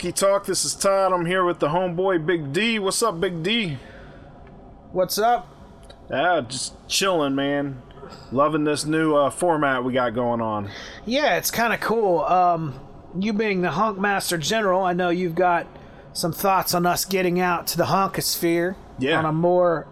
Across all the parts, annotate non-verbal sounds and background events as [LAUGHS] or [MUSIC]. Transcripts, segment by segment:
Honky Talk. This is Todd. I'm here with the homeboy Big D. What's up, Big D? What's up? Ah, just chilling, man. Loving this new uh, format we got going on. Yeah, it's kind of cool. Um, you being the Hunk Master General, I know you've got some thoughts on us getting out to the Honkosphere Yeah. on a more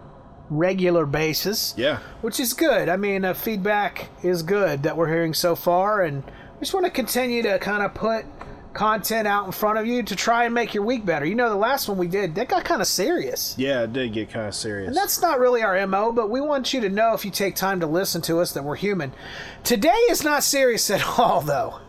regular basis. Yeah. Which is good. I mean, uh, feedback is good that we're hearing so far, and we just want to continue to kind of put content out in front of you to try and make your week better. You know, the last one we did, that got kind of serious. Yeah, it did get kind of serious. And that's not really our MO, but we want you to know if you take time to listen to us that we're human. Today is not serious at [LAUGHS] all, though.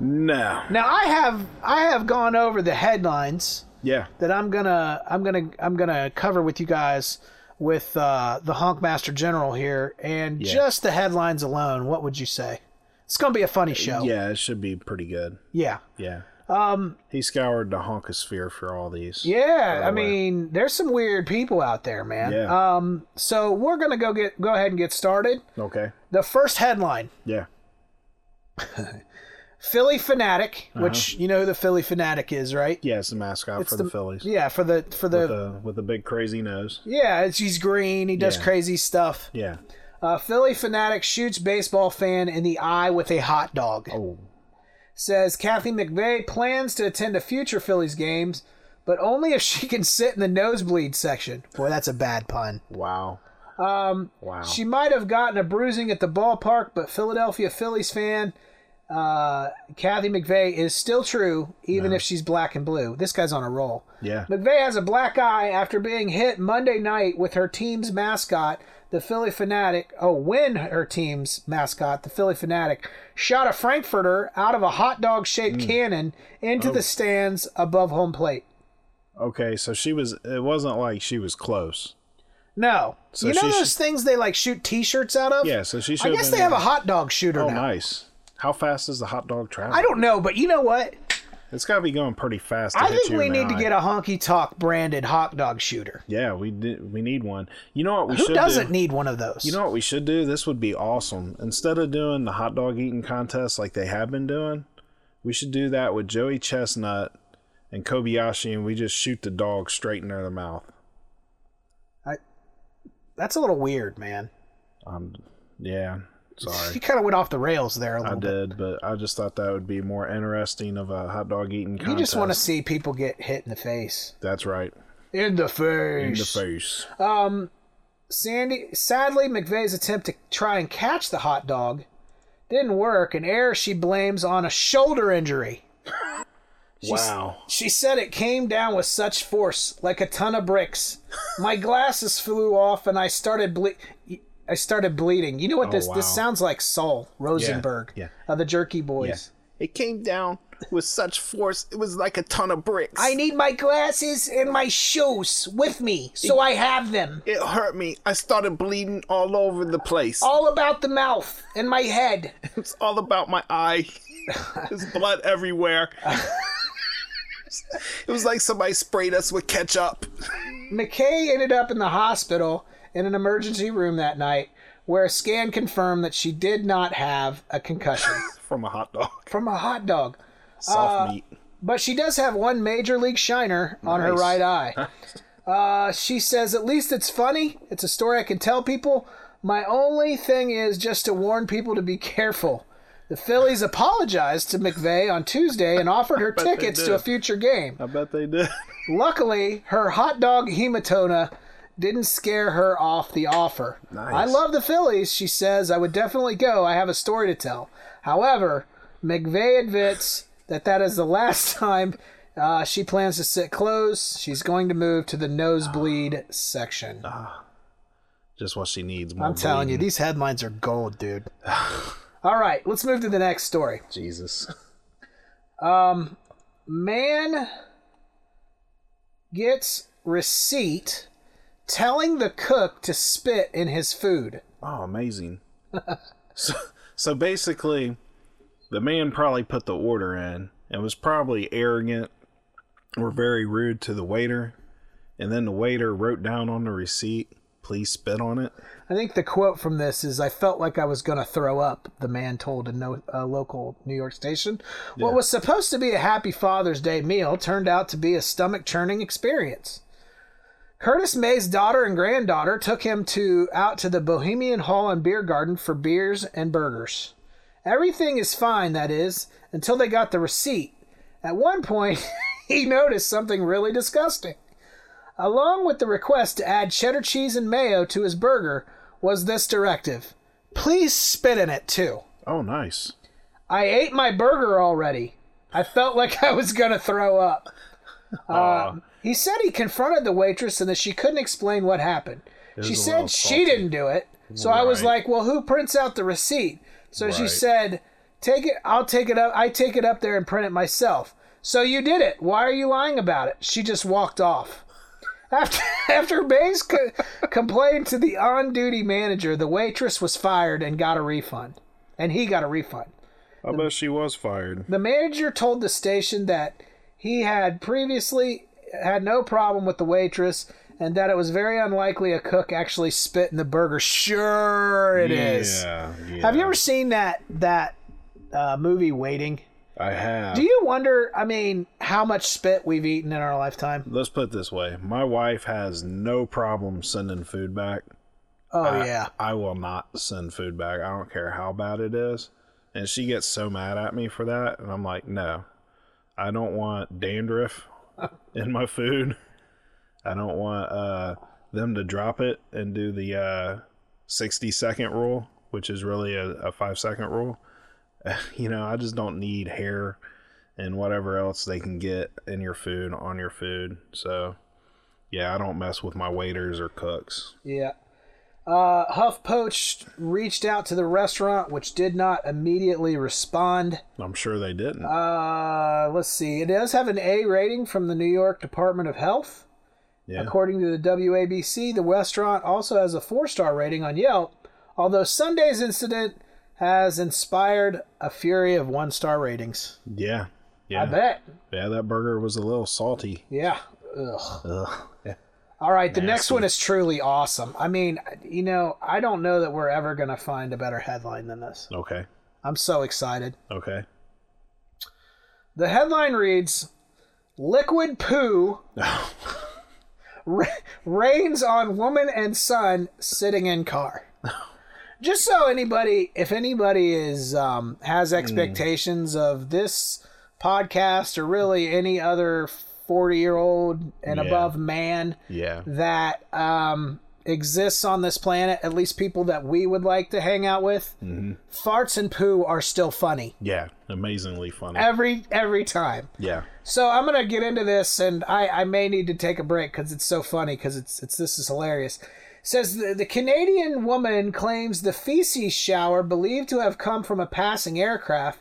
no. Now I have I have gone over the headlines Yeah. that I'm gonna I'm gonna I'm gonna cover with you guys with uh, the Honk Master General here, and Yeah. just the headlines alone. What would you say? It's gonna be a funny show. Yeah, it should be pretty good. Yeah. Yeah. Um, he scoured the honkosphere for all these. Yeah, I mean, there's some weird people out there, man. Yeah. Um, so we're gonna go get go ahead and get started. Okay. The first headline: Yeah. [LAUGHS] Phillie Phanatic, which you know who the Phillie Phanatic is, right? Yeah, it's the mascot for the, Phillies. Yeah, for the for the, With the with the big crazy nose. yeah, it's, he's green. He does Yeah. crazy stuff. Yeah. Uh, Phillie Phanatic shoots baseball fan in the eye with a hot dog. Oh. Says Kathy McVeigh plans to attend a future Phillies games, but only if she can sit in the nosebleed section. Boy, that's a bad pun. Wow. Um. Wow. She might have gotten a bruising at the ballpark, but Philadelphia Phillies fan uh, Kathy McVeigh is still true, even if she's black and blue. This guy's on a roll. yeah. McVeigh has a black eye after being hit Monday night with her team's mascot, the Phillie Phanatic. Oh, when her team's mascot, the Phillie Phanatic, shot a Frankfurter out of a hot dog shaped Mm. cannon into Oh. the stands above home plate. Okay, so she was. It wasn't like she was close. No. So you know those sh- thing they like shoot t shirts out of? Yeah. So she. I guess they have a hot dog shooter Oh, now. nice. How fast does the hot dog travel? I don't know, but you know what? It's got to be going pretty fast. To I think we need to eye. get a honky talk branded hot dog shooter. Yeah, we did. We need one. You know what we Who should doesn't do? need one of those? You know what we should do? This would be awesome. Instead of doing the hot dog eating contest like they have been doing, we should do that with Joey Chestnut and Kobayashi, and we just shoot the dog straight in their mouth. I. That's a little weird, man. Um, yeah, sorry. You kind of went off the rails there a I little bit. I did, but I just thought that would be more interesting of a hot dog eating contest. You just want to see people get hit in the face. That's right. In the face. In the face. Um, Sandy, sadly, McVeigh's attempt to try and catch the hot dog didn't work, an error she blames on a shoulder injury. wow. She said it came down with such force, like a ton of bricks. My glasses flew off, and I started ble- I started bleeding. You know what Oh, this wow. this sounds like? Sol Rosenberg, yeah. of the Jerky Boys. It came down with such force, it was like a ton of bricks. I need my glasses and my shoes with me, so I have them. it hurt me. I started bleeding all over the place. All about the mouth and my head. [LAUGHS] It's all about my eye. [LAUGHS] There's blood everywhere. [LAUGHS] it was like somebody sprayed us with ketchup. McKay ended up in the hospital in an emergency room that night, where a scan confirmed that she did not have a concussion [LAUGHS] From a hot dog. from a hot dog. Soft meat. But she does have one major league shiner on her right eye. [LAUGHS] Uh, she says, At least it's funny. It's a story I can tell people. My only thing is just to warn people to be careful. The Phillies apologized to McVeigh on Tuesday and offered her [LAUGHS] tickets to a future game. I bet they did. Luckily, her hot dog hematoma didn't scare her off the offer. Nice. I love the Phillies, she says. I would definitely go. I have a story to tell. However, McVeigh admits that that is the last [LAUGHS] time uh, she plans to sit close. She's going to move to the nosebleed section. Just what she needs. More I'm telling you, these headlines are gold, dude. [SIGHS] All right, let's move to the next story. Jesus. Um, Man gets receipt telling the cook to spit in his food. Oh, amazing. [LAUGHS] so, so basically, the man probably put the order in and was probably arrogant or very rude to the waiter. And then the waiter wrote down on the receipt please spit on it. I think the quote from this is I felt like I was going to throw up, the man told a, no, a local New York station. What was supposed to be a happy Father's Day meal turned out to be a stomach churning experience. Curtis May's daughter and granddaughter took him to out to the Bohemian Hall and Beer Garden for beers and burgers. Everything is fine, that is, until they got the receipt. At one point, [LAUGHS] he noticed something really disgusting. Along with the request to add cheddar cheese and mayo to his burger was this directive Please spit in it too. Oh, nice. I ate my burger already. I felt like [LAUGHS] I was going to throw up. Uh, he said he confronted the waitress and that she couldn't explain what happened. She said she didn't do it. So I was Right. like, "Well, who prints out the receipt?" So she Right. said, "Take it. I'll take it up. I take it up there and print it myself." So you did it. Why are you lying about it? She just walked off. [LAUGHS] After after Bays co- complained to the on-duty manager, the waitress was fired and got a refund, and he got a refund. I bet she was fired. The manager told the station that he had previously had no problem with the waitress and that it was very unlikely a cook actually spit in the burger. Sure, it is. Yeah, yeah. Have you ever seen that that uh, movie Waiting? I have. Do you wonder? I mean, how much spit we've eaten in our lifetime? Let's put it this way: my wife has no problem sending food back. Oh I- yeah, I will not send food back. I don't care how bad it is. And she gets so mad at me for that. And I'm like, no, I don't want dandruff [LAUGHS] in my food. I don't want uh, them to drop it and do the uh, 60 second rule, which is really a, a five second rule. [LAUGHS] you know, I just don't need hair and whatever else they can get in your food on your food. So, yeah, I don't mess with my waiters or cooks. yeah. Uh, HuffPost reached out to the restaurant, which did not immediately respond. I'm sure they didn't. Uh, let's see. It does have an A rating from the New York Department of Health. yeah. According to the WABC, the restaurant also has a four star rating on Yelp, although Sunday's incident has inspired a fury of one star ratings. Yeah. Yeah. I bet. Yeah, that burger was a little salty. Yeah. Ugh. Ugh. All right, the next one is truly awesome. I mean, you know, I don't know that we're ever going to find a better headline than this. Okay. I'm so excited. Okay. The headline reads Liquid poo [LAUGHS] ra- rains on woman and son sitting in car. Just so anybody, if anybody is um, has expectations of this podcast or really any other forty year old and Yeah. above man Yeah. that um, exists on this planet, at least people that we would like to hang out with, farts and poo are still funny Yeah. Amazingly funny. every every time. yeah. So I'm gonna get into this, and I, I may need to take a break because it's so funny because it's it's this is hilarious. says the, the Canadian woman claims the feces shower believed to have come from a passing aircraft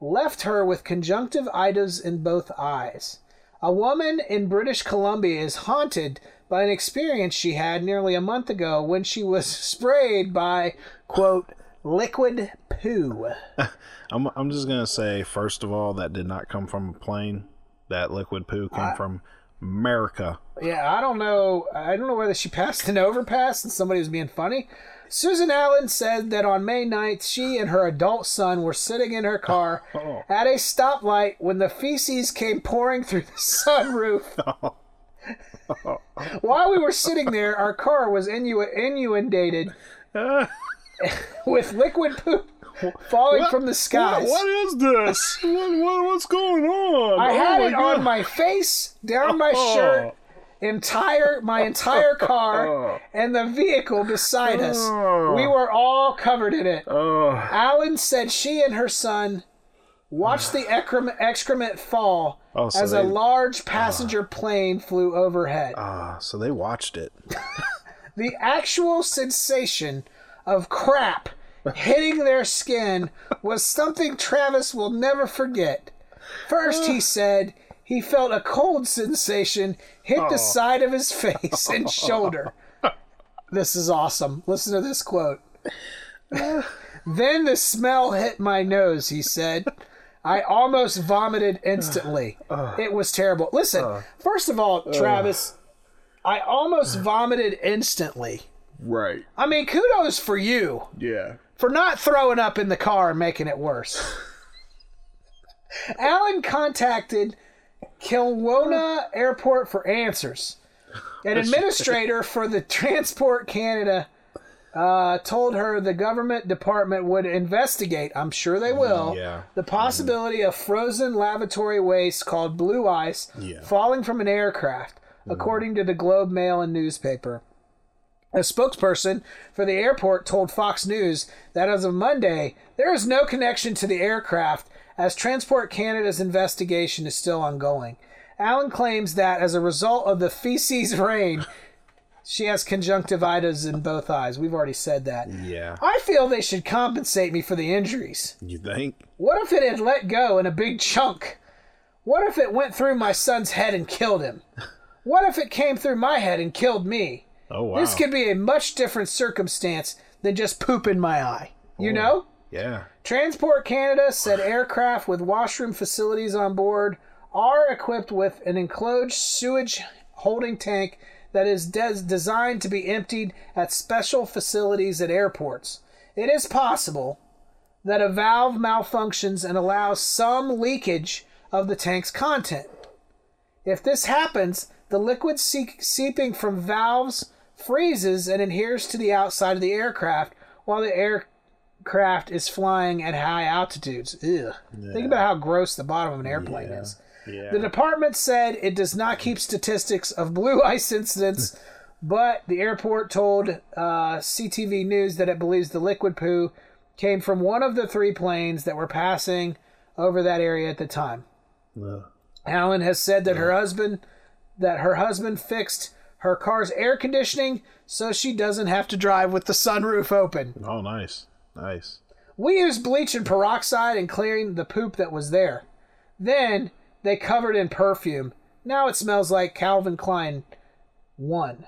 left her with conjunctive conjunctivitis in both eyes. A woman in British Columbia is haunted by an experience she had nearly a month ago when she was [LAUGHS] sprayed by quote liquid poo. [LAUGHS] I'm, I'm just going to say, first of all, that did not come from a plane. That liquid poo came from America. Yeah, I don't know. I don't know whether she [LAUGHS] passed an overpass and somebody was being funny. Susan Allen said that on May 9th, she and her adult son were sitting in her car [LAUGHS] Oh. at a stoplight when the feces came pouring through the [LAUGHS] sunroof. While we were sitting there, our car was innu- inundated with liquid poop [LAUGHS] falling What- from the What, what is this? [LAUGHS] what, what, what's going on? I Oh had it God. on my face, down my Oh. shirt, entire my entire [LAUGHS] car, Oh. and the vehicle beside us. Oh. We were all covered in it. Allen said she and her son watched the excrement, excrement fall Oh, so as a large passenger plane flew overhead. ah, so they watched it. the actual sensation of crap hitting their skin was something Travis will never forget. First, he said he felt a cold sensation hit the side of his face and [LAUGHS] shoulder. This is awesome. Listen to this quote. [SIGHS] then the smell hit my nose, he said. I almost vomited instantly. [SIGHS] It was terrible. Listen, first of all, Travis, I almost vomited instantly. Right. I mean, kudos for you Yeah. For not throwing up in the car and making it worse. Allen contacted Kelowna Airport for answers. An administrator for the Transport Canada uh, told her the government department would investigate, I'm sure they will, Yeah. the possibility of frozen lavatory waste called blue ice Yeah. falling from an aircraft, according to the Globe Mail and newspaper. A spokesperson for the airport told Fox News that as of Monday, there is no connection to the aircraft as Transport Canada's investigation is still ongoing. Allen claims that as a result of the feces [LAUGHS] rain, she has conjunctivitis in both eyes. We've already said that. Yeah. I feel they should compensate me for the injuries. You think? What if it had let go in a big chunk? What if it went through my son's head and killed him? [LAUGHS] What if it came through my head and killed me? Oh wow. This could be a much different circumstance than just poop in my eye. You know? Yeah. Transport Canada said aircraft with washroom facilities on board are equipped with an enclosed sewage holding tank that is des- designed to be emptied at special facilities at airports. It is possible that a valve malfunctions and allows some leakage of the tank's content. If this happens, the liquid seep- seeping from valves freezes and adheres to the outside of the aircraft while the aircraft is flying at high altitudes. Ugh. Think about how gross the bottom of an airplane is. Yeah. The department said it does not keep statistics of blue [LAUGHS] ice incidents, but the airport told uh, CTV News that it believes the liquid poo came from one of the three planes that were passing over that area at the time. Ugh. Allen has said that her husband that her husband fixed her car's air conditioning so she doesn't have to drive with the sunroof open. Oh, nice. Nice. We used bleach and peroxide in clearing the poop that was there. Then they covered in perfume. Now it smells like Calvin Klein 1.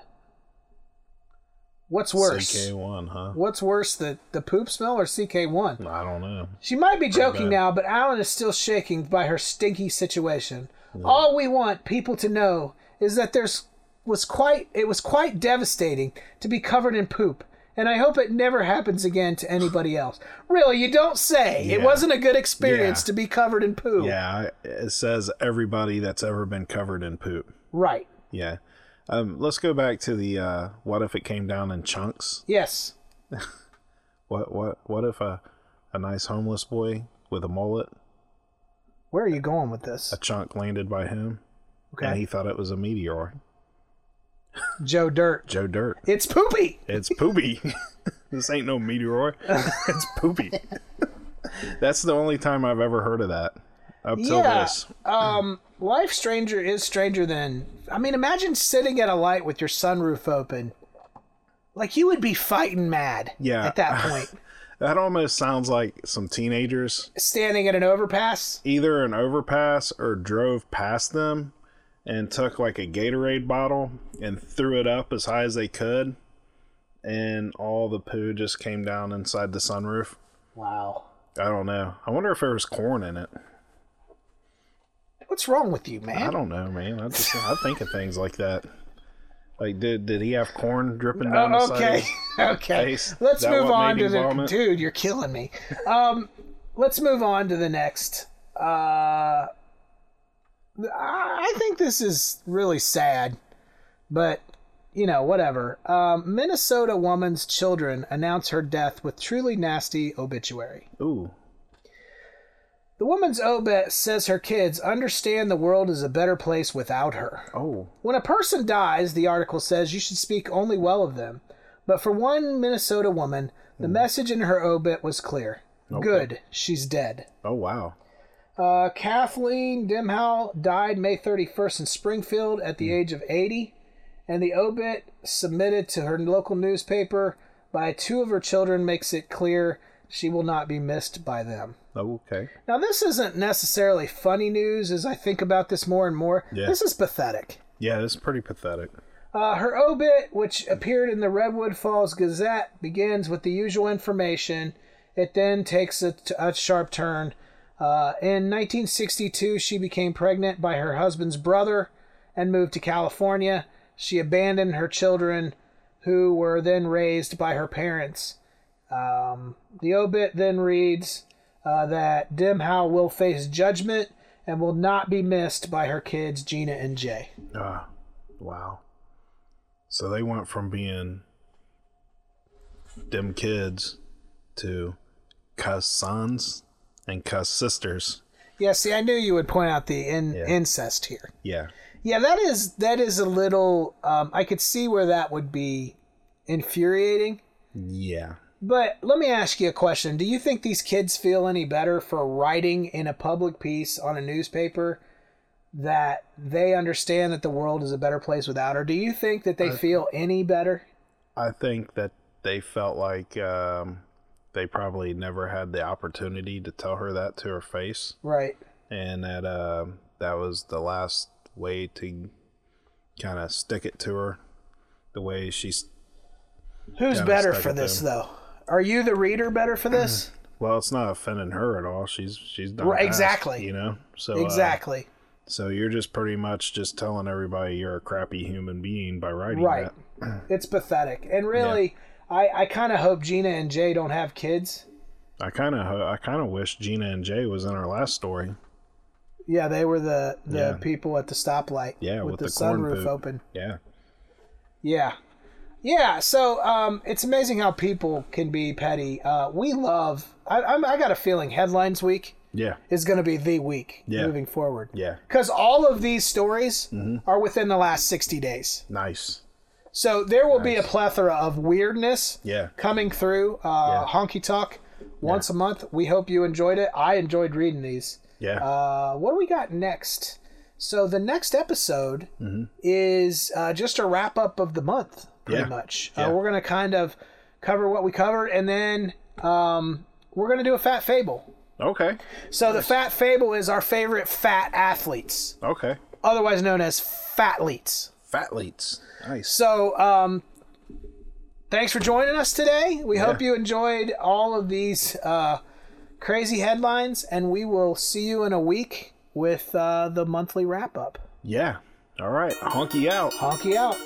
What's worse? CK1, huh? What's worse, the, the poop smell or CK1? I don't know. She might be joking now, but Allen is still shaking by her stinky situation. All we want people to know is that there's was quite it was quite devastating to be covered in poop, and I hope it never happens again to anybody else. Really, you don't say. It wasn't a good experience Yeah. to be covered in poo. Yeah, it says everybody that's ever been covered in poop. Right. Yeah. Um, let's go back to the uh, what if it came down in chunks? Yes. [LAUGHS] What what what if a a nice homeless boy with a mullet, Where are you going with this? a chunk landed by him, Okay. and he thought it was a meteor. Joe Dirt. Joe Dirt. It's poopy. It's poopy. [LAUGHS] this ain't no meteor. [LAUGHS] it's poopy. That's the only time I've ever heard of that. Up till Yeah. this. Um, life stranger is stranger than. I mean, imagine sitting at a light with your sunroof open. Like you would be fighting mad. Yeah. At that [LAUGHS] point, That almost sounds like some teenagers standing at an overpass. either an overpass or drove past them and took like a Gatorade bottle and threw it up as high as they could and all the poo just came down inside the sunroof. Wow. I don't know. I wonder if there was corn in it. What's wrong with you, man? I don't know, man. I just I think of things like that. Like did did he have corn dripping down Oh, okay. [LAUGHS] okay. face? Let's that move on to the vomit? dude. You're killing me. Um, let's move on to the next. Uh, I think this is really sad, but you know, whatever. Um, Minnesota woman's children announce her death with truly nasty obituary. Ooh. The woman's obit says her kids understand the world is a better place without her. Oh. When a person dies, the article says you should speak only well of them. But for one Minnesota woman, the message in her obit was clear. Okay. Good, she's dead. Oh wow. Uh, Kathleen Dimhow died May 31st in Springfield at the age of 80, and the obit submitted to her local newspaper by two of her children makes it clear she will not be missed by them. Oh, okay. Now, this isn't necessarily funny news as I think about this more and more. Yeah. This is pathetic. Yeah, this is pretty pathetic. Uh, her obit, which appeared in the Redwood Falls Gazette, begins with the usual information. It then takes a, a sharp turn. Uh, in 1962, she became pregnant by her husband's brother and moved to California. she abandoned her children, who were then raised by her parents. Um, the obit then reads uh, that Dim Howe will face judgment and will not be missed by her kids, Gina and Jay. Ah, wow. So they went from being dim kids to cuss sons and cuss sisters. Yeah, see, I knew you would point out the in- Yeah. incest here. Yeah. Yeah, that is that is a little. Um, I could see where that would be infuriating. Yeah. But let me ask you a question: Do you think these kids feel any better for writing in a public piece on a newspaper that they understand that the world is a better place without her? Do you think that they feel any better? I think that they felt like um, they probably never had the opportunity to tell her that to her face, Right. and that uh, that was the last way to kind of stick it to her, the way she's. Who's better for this though? Are you the reader better for this? [CLEARS THROAT] Well, it's not offending her at all. She's she's done Right, past, exactly. You know, so uh, exactly. so you're just pretty much just telling everybody you're a crappy human being by writing Right. that. [CLEARS THROAT] it's pathetic. And really, I, I kind of hope Gina and Jay don't have kids. I kind of I kind of wish Gina and Jay was in our last story. Yeah, they were the the Yeah. people at the stoplight. Yeah, with, with the, the sunroof open. Yeah. Yeah, yeah. So um, it's amazing how people can be petty. Uh, we love. I, I'm, I got a feeling headlines week Yeah. is going to be the week Yeah. moving forward. Yeah. Because all of these stories Mm-hmm. are within the last 60 days. Nice. So there will be a plethora of weirdness Yeah. coming through. Uh, Yeah. Honky Talk once a month. We hope you enjoyed it. I enjoyed reading these. Yeah. Uh, what do we got next? So the next episode Mm-hmm. is uh, just a wrap up of the month, pretty Yeah. much. Yeah. Uh, we're gonna kind of cover what we covered, and then um, we're gonna do a fat fable. okay. So the fat fable is our favorite fat athletes, Okay. otherwise known as fatleets. Fatleets. Nice. So um, thanks for joining us today. We hope you enjoyed all of these uh, crazy headlines, and we will see you in a week with uh, the monthly wrap up. Yeah. All right. Honky out. Honky out.